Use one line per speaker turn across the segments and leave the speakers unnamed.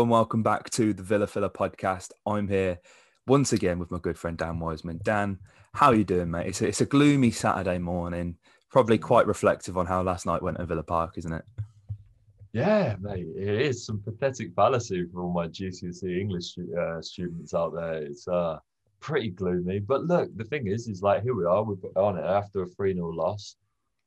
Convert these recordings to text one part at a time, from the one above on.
And welcome back to the Villa Filler podcast. I'm here once again with my good friend Dan Wiseman. Dan, how are you doing, mate? It's a, it's a gloomy Saturday morning, probably quite reflective on how last night went at Villa Park, isn't it?
Yeah, mate, it is some pathetic fallacy for all my GCSE English uh, students out there. It's uh, pretty gloomy. But look, the thing is, is like here we are, we're on it after a 3 0 loss.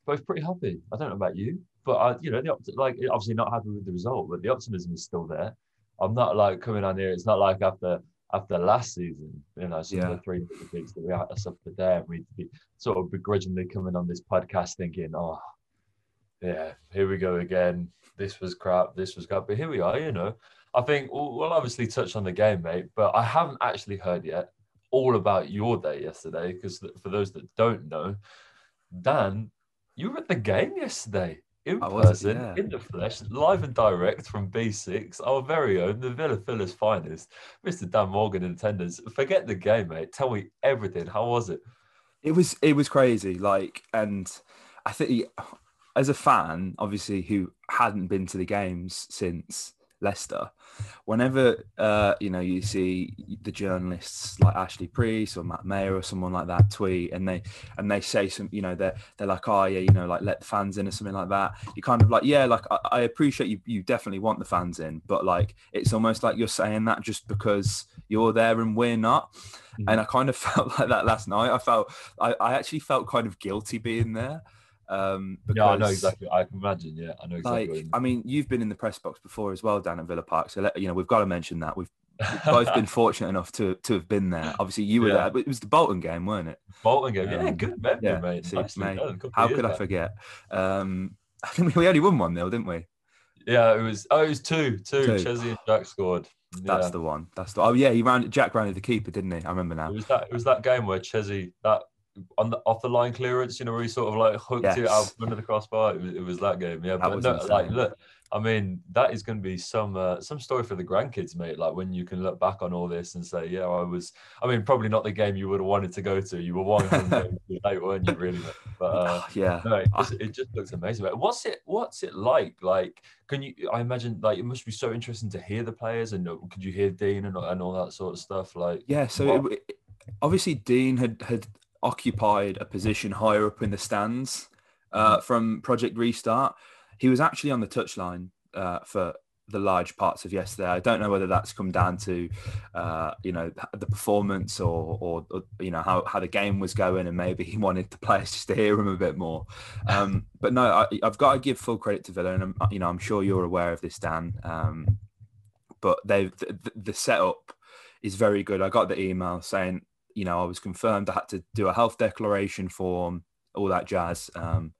Both pretty happy. I don't know about you, but I, you know, the like obviously not happy with the result, but the optimism is still there. I'm not like coming on here. It's not like after after last season, you know, some yeah. of the three weeks that we had us to suffer there, we'd be sort of begrudgingly coming on this podcast thinking, oh, yeah, here we go again. This was crap. This was crap. But here we are, you know. I think we'll, we'll obviously touch on the game, mate, but I haven't actually heard yet all about your day yesterday because for those that don't know, Dan, you were at the game yesterday in I person, yeah. in the flesh, live and direct from B6, our very own, the Villa Filler's finest, Mr. Dan Morgan in attendance. Forget the game, mate. Tell me everything. How was it?
It was it was crazy. Like, and I think as a fan, obviously, who hadn't been to the games since Leicester, whenever uh, you know you see the journalists like Ashley Preece or Matt Maher or someone like that tweet, and they and they say some, you know, they're they're like, oh yeah, you know, like let the fans in or something like that. You kind of like, yeah, like I, I appreciate you, you definitely want the fans in, but like it's almost like you're saying that just because you're there and we're not. Mm-hmm. And I kind of felt like that last night. I felt I, I actually felt kind of guilty being there. Um,
because, yeah, I know exactly. I can imagine. Yeah, I know exactly.
Like, I mean, you've been in the press box before as well, Dan, at Villa Park. So let, you know we've got to mention that we've, we've both been fortunate enough to to have been there. Obviously, you were yeah. there, but it was the Bolton game, weren't it?
Bolton game. Um, yeah, good memory, yeah, mate. See, mate
how could back. I forget? Um, I think we only won one nil, didn't we?
Yeah, it was. Oh, it was two, two. two. Chelsea and Jack scored.
That's
yeah.
the one. That's the. Oh yeah, he ran. Jack rounded the keeper, didn't he? I remember now.
It was that. It was that game where Chelsea that on the off the line clearance, you know, where he sort of like hooked yes. it out under the crossbar. It was, it was that game, yeah. That but no, like, look, I mean, that is going to be some uh, some story for the grandkids, mate. Like when you can look back on all this and say, yeah, I was. I mean, probably not the game you would have wanted to go to. You were one late, weren't you? Really, but uh,
yeah,
no, it just, it just looks amazing. Mate. What's it? What's it like? Like, can you? I imagine like it must be so interesting to hear the players and uh, could you hear Dean and, and all that sort of stuff? Like,
yeah. So obviously Dean had had occupied a position higher up in the stands uh, from Project Restart. He was actually on the touchline uh, for the large parts of yesterday. I don't know whether that's come down to, uh, you know, the performance or, or, or, you know, how, how the game was going and maybe he wanted the players just to hear him a bit more. Um, but no, I, have got to give full credit to Villa and, I'm, you know, I'm sure you're aware of this, Dan. Um, but they've, the, the setup is very good. I got the email saying you know, I was confirmed. I had to do a health declaration form, all that jazz. Um,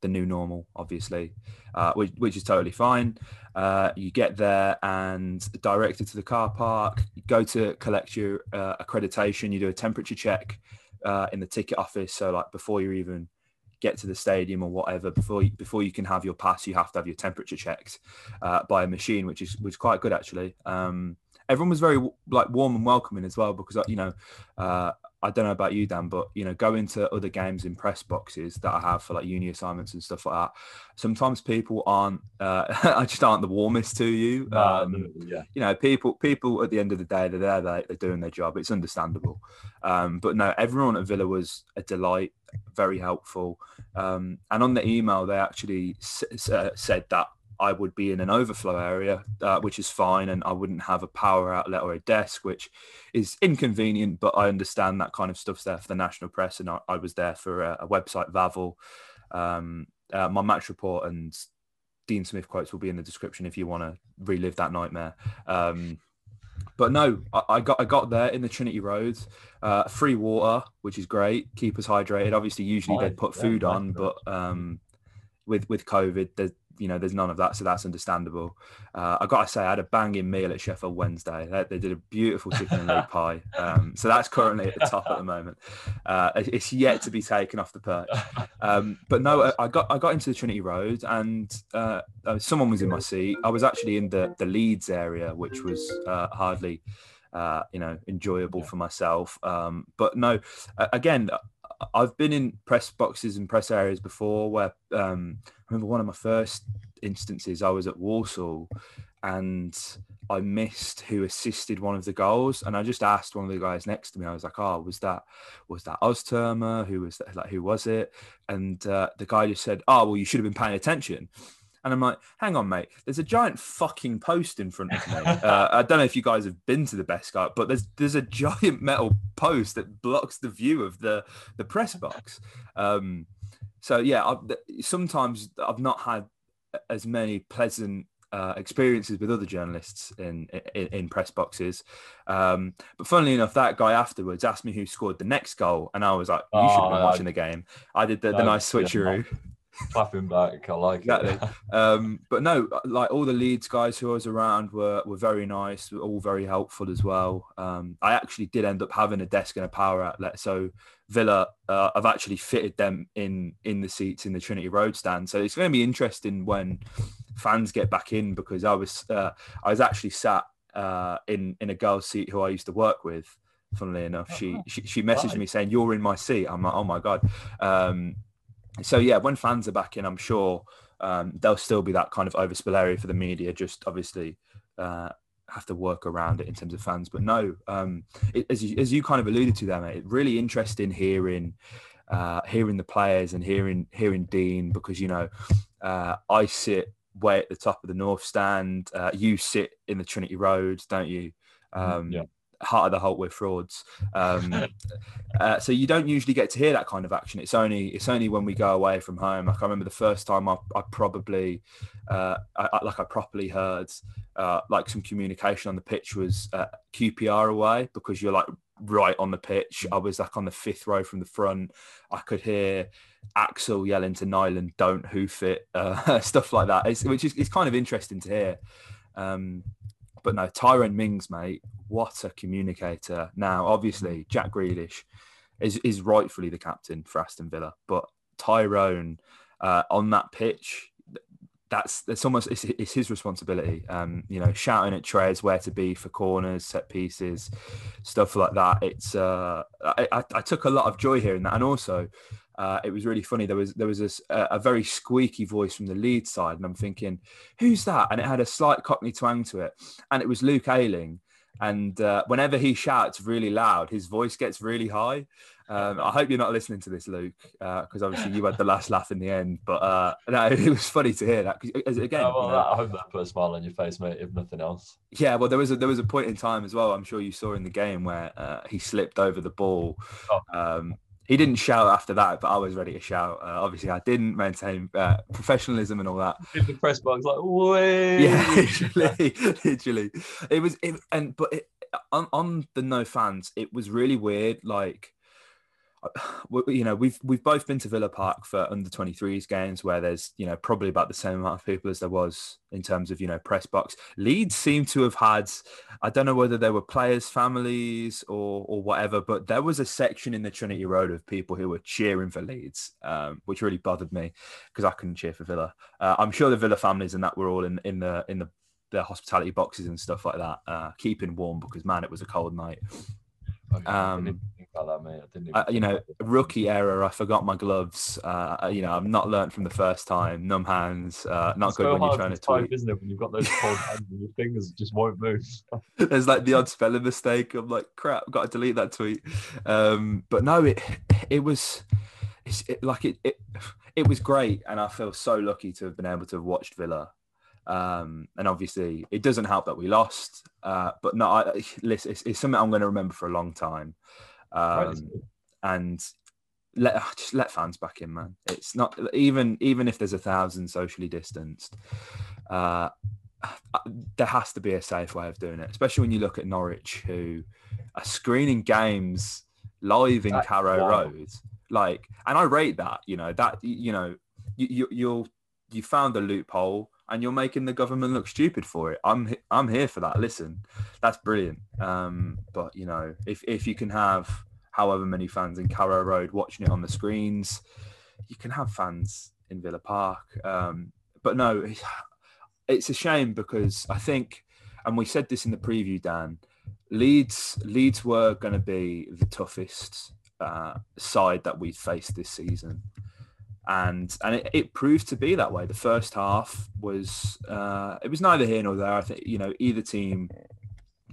the new normal, obviously, uh, which, which, is totally fine. Uh, you get there and directed to the car park. You go to collect your uh, accreditation. You do a temperature check uh, in the ticket office. So, like before you even get to the stadium or whatever, before you, before you can have your pass, you have to have your temperature checked uh, by a machine, which is which is quite good actually. Um, everyone was very like warm and welcoming as well because you know uh, I don't know about you, Dan, but you know, going to other games in press boxes that I have for like uni assignments and stuff like that. Sometimes people aren't, uh, I just aren't the warmest to you. Um, yeah. You know, people, people at the end of the day, they're there, they're, they're doing their job. It's understandable. Um, but no, everyone at Villa was a delight, very helpful. Um, and on the email, they actually s- s- uh, said that I would be in an overflow area, uh, which is fine, and I wouldn't have a power outlet or a desk, which is inconvenient. But I understand that kind of stuff's there for the national press, and I, I was there for a, a website, Vavel. Um, uh, my match report and Dean Smith quotes will be in the description if you want to relive that nightmare. Um, but no, I, I, got I got there in the Trinity Road, uh, free water, which is great. Keep us hydrated. Obviously, usually they put food on, but um, with with COVID, there's you know, there's none of that, so that's understandable. Uh, I got to say, I had a banging meal at Sheffield Wednesday. They, they did a beautiful chicken and leek pie, um, so that's currently at the top at the moment. Uh, it's yet to be taken off the perch. Um, but no, I got I got into the Trinity Road, and uh, uh someone was in my seat. I was actually in the the Leeds area, which was uh, hardly. Uh, you know, enjoyable yeah. for myself. Um, but no, again, I've been in press boxes and press areas before where um, remember one of my first instances I was at Walsall and I missed who assisted one of the goals, and I just asked one of the guys next to me. I was like, "Oh, was that was that Oztumer? Who was that? Like, who was it?" And uh, the guy just said, "Oh, well, you should have been paying attention." And I'm like, hang on, mate. There's a giant fucking post in front of me. uh, I don't know if you guys have been to the Bescot, but there's there's a giant metal post that blocks the view of the the press box. Um, so yeah, I've, sometimes I've not had as many pleasant uh, experiences with other journalists in in, in press boxes. Um, but funnily enough, that guy afterwards asked me who scored the next goal, and I was like, "You should have been oh, watching the game." I did the, the nice switcheroo.
clapping back. I like
exactly. it. um, but no, like all the Leeds guys who I was around were were very nice, were all very helpful as well. Um, I actually did end up having a desk and a power outlet, so Villa, uh, I've actually fitted them in in the seats in the Trinity Road stand. So it's going to be interesting when fans get back in because I was uh, I was actually sat uh, in in a girl's seat who I used to work with. Funnily enough, she, oh, she she messaged me saying you're in my seat. I'm like, oh my god. Um, so yeah, when fans are back in, I'm sure um, there'll still be that kind of overspill area for the media. Just obviously uh, have to work around it in terms of fans. But no, um, it, as you, as you kind of alluded to, there, mate, really interesting hearing uh, hearing the players and hearing hearing Dean because you know uh, I sit way at the top of the north stand. Uh, you sit in the Trinity Road, don't you?
Mm-hmm. Um, yeah
heart of the Holte, we're frauds. Um, uh, so you don't usually get to hear that kind of action. It's only it's only when we go away from home. Like I remember the first time I, I probably uh, I, I, like I properly heard uh, like some communication on the pitch was QPR away because you're like right on the pitch. I was like on the fifth row from the front. I could hear Axel yelling to Nyland, "Don't hoof it," uh, stuff like that. It's, which is it's kind of interesting to hear. Um, but no, Tyrone Mings, mate, what a communicator. Now, obviously, Jack Grealish is, is rightfully the captain for Aston Villa, but Tyrone uh, on that pitch, that's it's almost it's, it's his responsibility. Um, you know, shouting at Trez where to be for corners, set pieces, stuff like that. It's uh, I, I, I took a lot of joy hearing that, and also uh, it was really funny. There was there was this, uh, a very squeaky voice from the lead side, and I'm thinking, who's that? And it had a slight Cockney twang to it, and it was Luke Ayling. And uh, whenever he shouts really loud, his voice gets really high. Um, I hope you're not listening to this, Luke, because uh, obviously you had the last laugh in the end. But uh, no, it was funny to hear that. Cause, Again,
oh, well, you know, I hope that put a smile on your face, mate. If nothing else.
Yeah, well, there was a there was a point in time as well. I'm sure you saw in the game where uh, he slipped over the ball. Oh. Um, he didn't shout after that, but I was ready to shout. Uh, obviously, I didn't maintain uh, professionalism and all that.
In the press box, like, way.
Yeah, literally, literally. It was, it, and but it, on on the no fans, it was really weird. Like you know we've we've both been to Villa Park for under 23s games where there's you know probably about the same amount of people as there was in terms of you know press box. Leeds seem to have had I don't know whether there were players families or or whatever but there was a section in the Trinity Road of people who were cheering for Leeds um, which really bothered me because I couldn't cheer for Villa. Uh, I'm sure the Villa families and that were all in in the in the the hospitality boxes and stuff like that uh, keeping warm because man it was a cold night
um, about that, mate. I.
Uh, you know, rookie error. I forgot my gloves. Uh, you know, I've not learned from the first time. Numb hands. Uh, not it's good so when you're trying to
type, tweet, isn't it? When you've got those cold hands and your fingers just won't move.
There's like the odd spelling mistake. I'm like, crap, I've got to delete that tweet. Um, but no, it it was, it's it, like it, it it was great, and I feel so lucky to have been able to have watched Villa um, and obviously, it doesn't help that we lost. Uh, but no, I, listen, it's, it's, something I'm going to remember for a long time. Um, and let just let fans back in, man. It's not even even if there's a thousand socially distanced. Uh, there has to be a safe way of doing it, especially when you look at Norwich, who are screening games live in That's Carrow wild. Road. Like, and I rate that. You know that you know you, you you'll you found the loophole and you're making the government look stupid for it. I'm I'm here for that. Listen, that's brilliant. Um, but you know, if if you can have however many fans in Carrow Road watching it on the screens, you can have fans in Villa Park. Um, but no, it's a shame because I think, and we said this in the preview, Dan. Leeds Leeds were going to be the toughest uh, side that we faced this season. And and it, it, proved to be that way. The first half was uh, it was neither here nor there. I think you know either team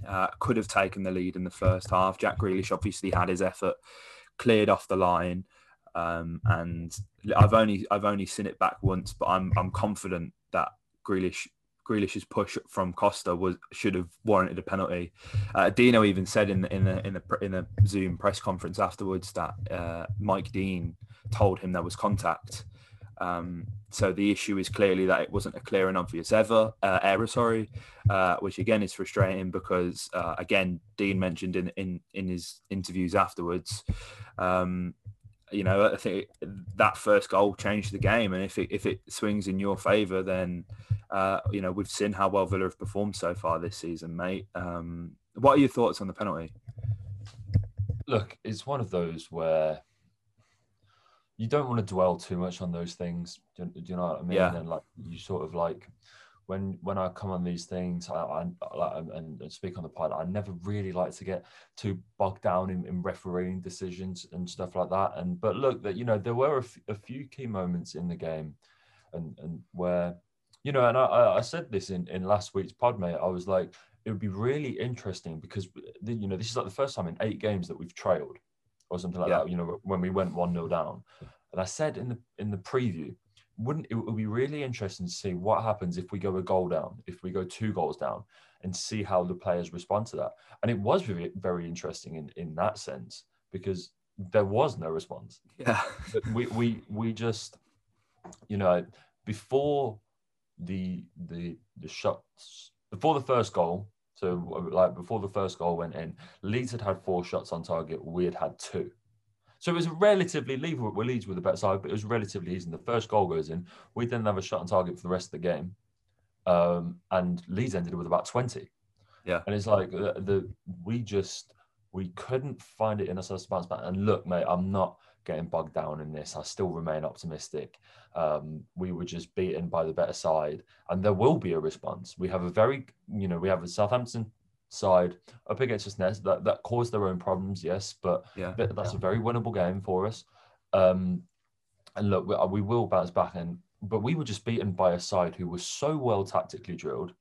uh, could have taken the lead in the first half. Jack Grealish obviously had his effort cleared off the line, um, and I've only I've only seen it back once, but I'm I'm confident that Grealish Grealish's push from Costa was should have warranted a penalty. Uh, Dino even said in in the in the in the Zoom press conference afterwards that uh, Mike Dean told him there was contact. Um, so the issue is clearly that it wasn't a clear and obvious ever uh, error, sorry, uh, which again is frustrating because uh, again Dean mentioned in in in his interviews afterwards. Um, you know, I think that first goal changed the game, and if it if it swings in your favour, then uh, you know we've seen how well Villa have performed so far this season, mate. Um, what are your thoughts on the penalty?
Look, it's one of those where you don't want to dwell too much on those things. Do, do you know what I mean?
Yeah.
And like you sort of like when when I come on these things, I, I, I and, and, speak on the pod, I never really like to get too bogged down in, in refereeing decisions and stuff like that. And but look, that you know there were a, f- a few key moments in the game, and and where you know, and I, I said this in in last week's pod, mate. I was like, it would be really interesting because you know this is like the first time in eight games that we've trailed or something like yeah. that. You know, when we went one 0 down, and I said in the in the preview, wouldn't it would be really interesting to see what happens if we go a goal down, if we go two goals down, and see how the players respond to that. And it was very very interesting in in that sense because there was no response.
Yeah,
but we we we just you know before the the the shots before the first goal so like before the first goal went in, Leeds had had four shots on target. We had had two. So it was relatively Leeds were Leeds with the better side, but it was relatively easy. And the first goal goes in. We then have a shot on target for the rest of the game, um, and Leeds ended with about twenty.
Yeah,
and it's like the, the we just we couldn't find it in us to bounce back. And look, mate, I'm not getting bogged down in this. I still remain optimistic. Um, we were just beaten by the better side, and there will be a response. We have a very, you know, we have a Southampton side up against us next that, that caused their own problems, yes, but
yeah,
that's yeah. a very winnable game for us. Um, and look, we, we will bounce back, and but we were just beaten by a side who was so well tactically drilled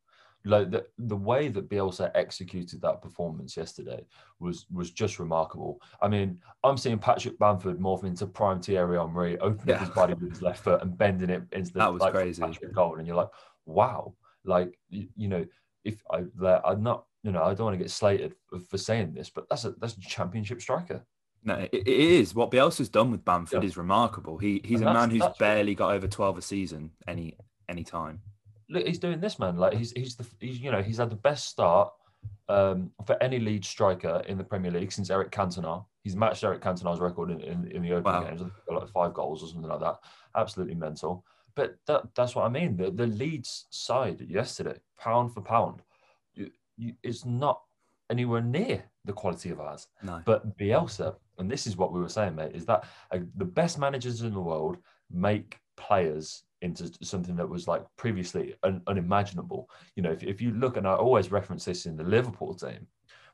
like the, the way that Bielsa executed that performance yesterday was was just remarkable. I mean, I'm seeing Patrick Bamford morph into prime Thierry Henry, opening yeah. his body with his left foot and bending it into the
that was
like,
crazy
Patrick goal, and you're like, wow, like you, you know, if I I'm not, you know, I don't want to get slated for, saying this, but that's a that's a championship striker.
No, it, it is. What Bielsa's done with Bamford yeah. is remarkable. He he's and a man who's barely got over twelve a season any any time
look, he's doing this, man. Like he's he's the he's you know he's had the best start um, for any lead striker in the Premier League since Eric Cantona. He's matched Eric Cantona's record in, in, in the opening wow. games, like five goals or something like that. Absolutely mental. But that that's what I mean. The the Leeds side yesterday, pound for pound, it's not anywhere near the quality of ours.
No.
But Bielsa, and this is what we were saying, mate, is that uh, the best managers in the world make players into something that was like previously un- unimaginable. You know, if, if you look, and I always reference this in the Liverpool team,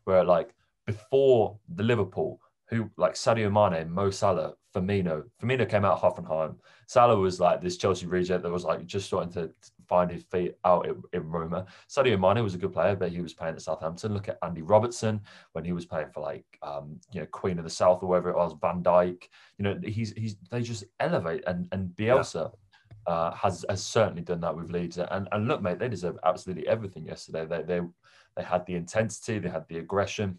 where like before the Liverpool, who like Sadio Mane, Mo Salah, Firmino. Firmino came out of Hoffenheim. Salah was like this Chelsea reject that was like just starting to find his feet out in, in Roma. Sadio Mane was a good player, but he was playing at Southampton. Look at Andy Robertson when he was playing for like um, you know Queen of the South or wherever it was, Van Dijk. You know, he's he's they just elevate and and Bielsa. Yeah uh, has has certainly done that with Leeds. And and look, mate, they deserve absolutely everything yesterday. They they they had the intensity, they had the aggression.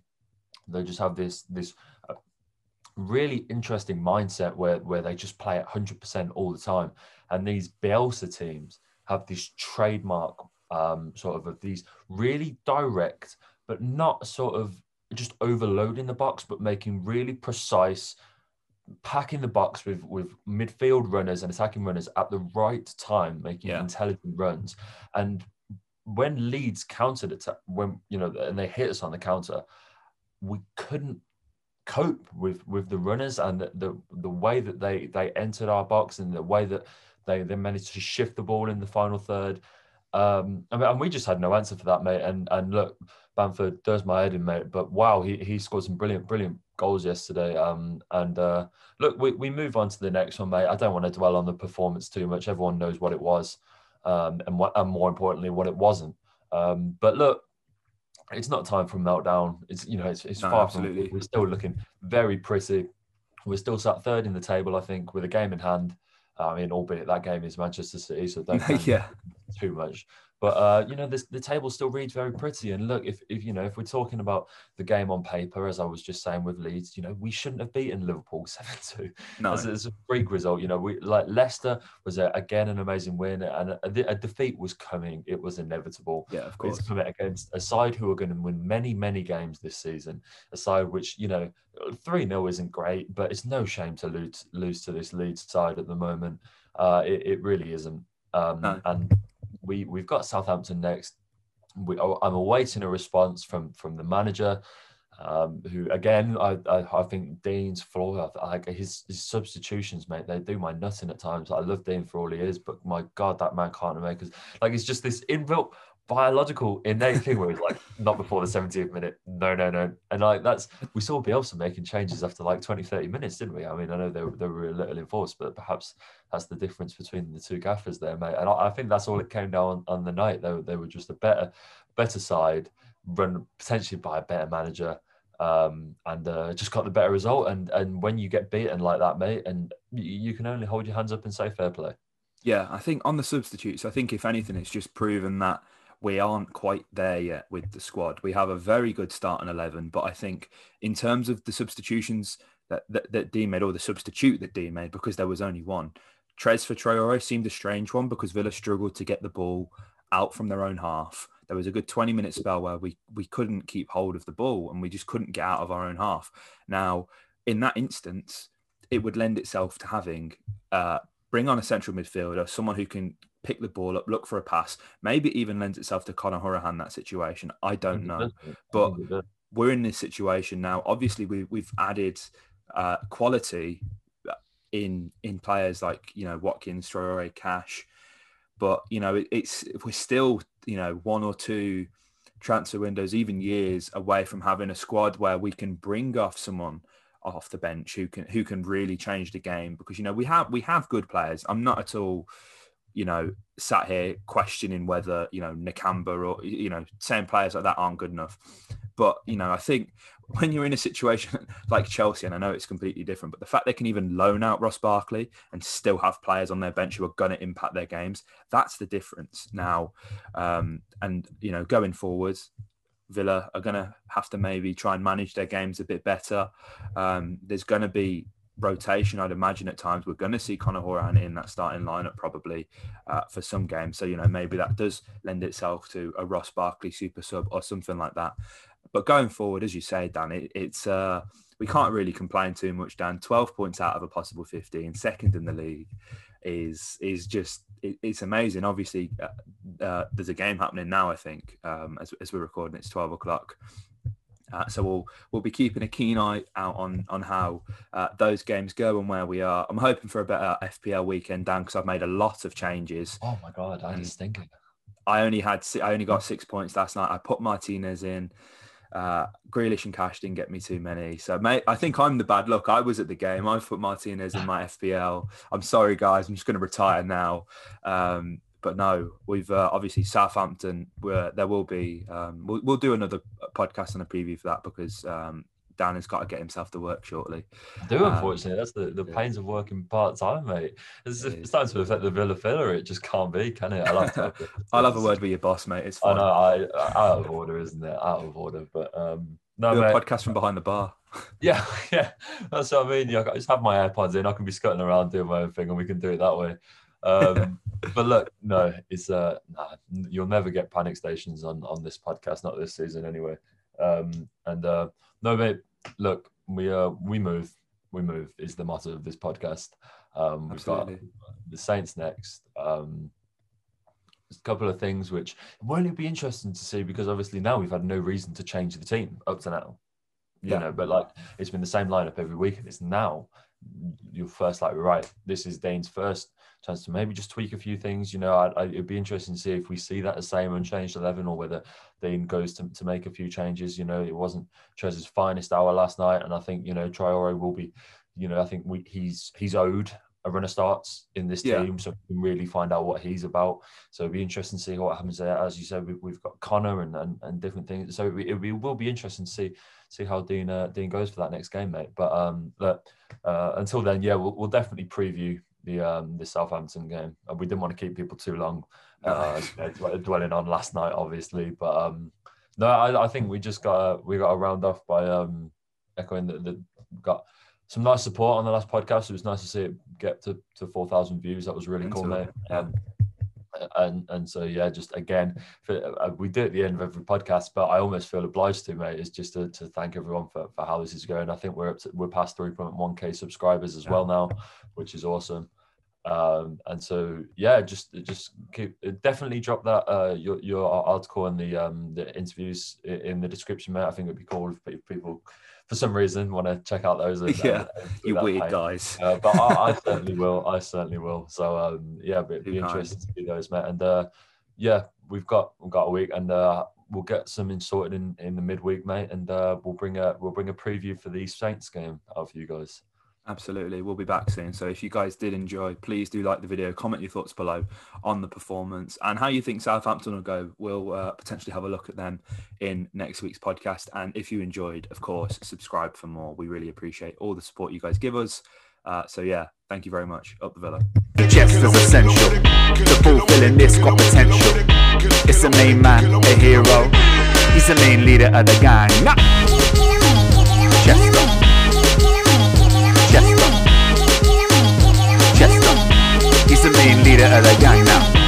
They just have this this uh, really interesting mindset where where they just play at hundred percent all the time. And these Bielsa teams have this trademark um, sort of of these really direct, but not sort of just overloading the box, but making really precise packing the box with with midfield runners and attacking runners at the right time, making yeah. intelligent runs. And when Leeds countered it, when you know, and they hit us on the counter, we couldn't cope with with the runners and the the, the way that they they entered our box and the way that they they managed to shift the ball in the final third. Um, and we just had no answer for that, mate. And and look, Bamford does my head in, mate. But wow, he, he scored some brilliant, brilliant goals yesterday. Um, and uh, look, we, we move on to the next one, mate. I don't want to dwell on the performance too much. Everyone knows what it was, um, and what, and more importantly, what it wasn't. Um, but look, it's not time for meltdown. It's you know, it's, it's
No,
far
absolutely.
from. We're still looking very pretty. We're still sat third in the table, I think, with a game in hand. I mean, albeit that game is Manchester City, so don't
yeah,
too much. But uh, you know, this, the table still reads very pretty. And look, if, if you know, if we're talking about the game on paper, as I was just saying with Leeds, you know, we shouldn't have beaten Liverpool seven two.
no,
As, a freak result, you know, we like Leicester was a, again an amazing win, and a, a defeat was coming. It was inevitable.
yeah, of
It's
course.
coming against a side who are going to win many, many games this season. A side which, you know, 3 0 isn't great, but it's no shame to lose, lose to this Leeds side at the moment. Uh, it, it really isn't. Um,
No.
And we, we've got Southampton next. We, I'm awaiting a response from, from the manager. Um, who again, I, I I think Dean's flaw, like his, his substitutions, mate, they do my nutting at times. I love Dean for all he is, but my God, that man can't make us. Like it's just this inbuilt biological innate thing where he's like, not before the 70th minute. No, no, no. And like that's we saw Bielsa making changes after like 20, 30 minutes, didn't we? I mean, I know they were, they were a little enforced, but perhaps that's the difference between the two gaffers there, mate. And I, I think that's all it came down on, on the night. They, were- they were just a better, better side, run potentially by a better manager. Um, and uh, just got the better result. And and when you get beaten like that, mate, and you, you can only hold your hands up and say fair play.
Yeah, I think on the substitutes, I think if anything, it's just proven that we aren't quite there yet with the squad. We have a very good start in 11, but I think in terms of the substitutions that, that, that Dean made, or the substitute that Dean made, because there was only one, Tres for Traore seemed a strange one because Villa struggled to get the ball out from their own half. There was a good 20 minute spell where we, we couldn't keep hold of the ball and we just couldn't get out of our own half. Now, in that instance, it would lend itself to having uh, bring on a central midfielder, someone who can pick the ball up, look for a pass, maybe even lends itself to Conor Hourihane that situation. I don't know. But- We're in this situation now. Obviously, we, we've added uh, quality in in players like you know Watkins, Traore, Cash, but you know it, it's we're still you know one or two transfer windows, even years away from having a squad where we can bring off someone off the bench who can who can really change the game because you know we have we have good players. I'm not at all you know sat here questioning whether you know Nakamba or you know same players like that aren't good enough. But you know I think when you're in a situation like Chelsea, and I know it's completely different, but the fact they can even loan out Ross Barkley and still have players on their bench who are going to impact their games, that's the difference now. Um, and you know, going forwards, Villa are going to have to maybe try and manage their games a bit better. Um, there's going to be rotation, I'd imagine at times. We're going to see Conor Hourihane in that starting lineup probably uh, for some games. So, you know, maybe that does lend itself to a Ross Barkley super sub or something like that. But going forward, as you say, Dan, it, it's uh, we can't really complain too much. Dan, twelve points out of a possible fifteen, second in the league, is is just it, it's amazing. Obviously, uh, uh, there's a game happening now. I think um, as as we're recording, it's twelve o'clock. Uh, so we'll we'll be keeping a keen eye out on on how uh, those games go and where we are. I'm hoping for a better FPL weekend, Dan, because I've made a lot of changes.
Oh my god, I was thinking.
I only had I only got six points last night. I put Martinez in. Uh, Grealish and Cash didn't get me too many, so mate, I think I'm the bad luck. I was at the game. I put Martinez in my FPL. I'm sorry, guys. I'm just going to retire now. Um, but no, we've uh, obviously Southampton. Where there will be, um, we'll, we'll do another podcast and a preview for that because um, Dan has got to get himself to work shortly.
I do
Um,
unfortunately. That's the, the
yeah.
pains of working part time, mate. It's,
It
starting to affect the Villa filler. It just can't be, can it? I'll have to.
I'll have a word with your boss, mate. It's
I
fine.
know, I out of order, isn't it? Out of order, but um, no,
Do a podcast from behind the bar.
Yeah, yeah, that's what I mean. Yeah, I just have my AirPods in. I can be scutting around doing my own thing, and we can do it that way. Um, but look, no, it's uh, nah, you'll never get panic stations on on this podcast, not this season anyway. Um, and uh, no, mate, look, we uh, we move, we move is the motto of this podcast. Um, we've
Absolutely.
got the Saints next. Um, there's a couple of things which won't it be interesting to see because obviously now we've had no reason to change the team up to now. You
Yeah.
know, but like it's been the same lineup every week, and it's now you're first like right, this is Dane's first chance to maybe just tweak a few things. You know, I, I, it'd be interesting to see if we see that the same unchanged eleven, or whether Dean goes to, to make a few changes. You know, it wasn't Trez's finest hour last night, and I think you know Traore will be. You know, I think we, he's he's owed a runner starts in this yeah. team, so we can really find out what he's about. So it'll be interesting to see what happens there. As you said, we, have got Connor and, and, and different things. So it, it, will be interesting to see see how Dean uh, Dean goes for that next game, mate. But um, look, uh, until then, yeah, we'll, we'll definitely preview the um the Southampton game, we didn't want to keep people too long uh, dwelling on last night, obviously. But um, no, I, I think we just got we got a round off by um echoing that the got some nice support on the last podcast. It was nice to see it get to, to 4,000 views. That was really cool, mate. Um, and and so yeah, just again, for, uh, we do at the end of every podcast, but I almost feel obliged to, mate. Is just to, to thank everyone for, for how this is going. I think we're up to, we're past 3.1k subscribers as well now, which is awesome. Um, and so yeah, just just keep definitely drop that uh, your your article and the um, the interviews in the description, mate. I think it'd be cool if people for some reason want to check out those. And,
yeah, you weird page. guys.
Uh, but I, I, certainly will. I certainly will. So um, yeah, it'd be, interested to see those, mate. And uh, yeah, we've got we've got a week, and uh, we'll get something sorted in, in the midweek, mate. And uh, we'll bring a we'll bring a preview for the Saints game out for you guys.
Absolutely. We'll be back soon. So if you guys did enjoy, please do like the video, comment your thoughts below on the performance and how you think Southampton will go. We'll uh, potentially have a look at them in next week's podcast. And if you enjoyed, of course, subscribe for more. We really appreciate all the support you guys give us. Uh, so yeah, thank you very much. Up the Villa. The chest is essential. The fulfilling this got potential. It's a main man, a hero. He's the main leader of the gang. Chester. Chester. He's the main leader of the gang now.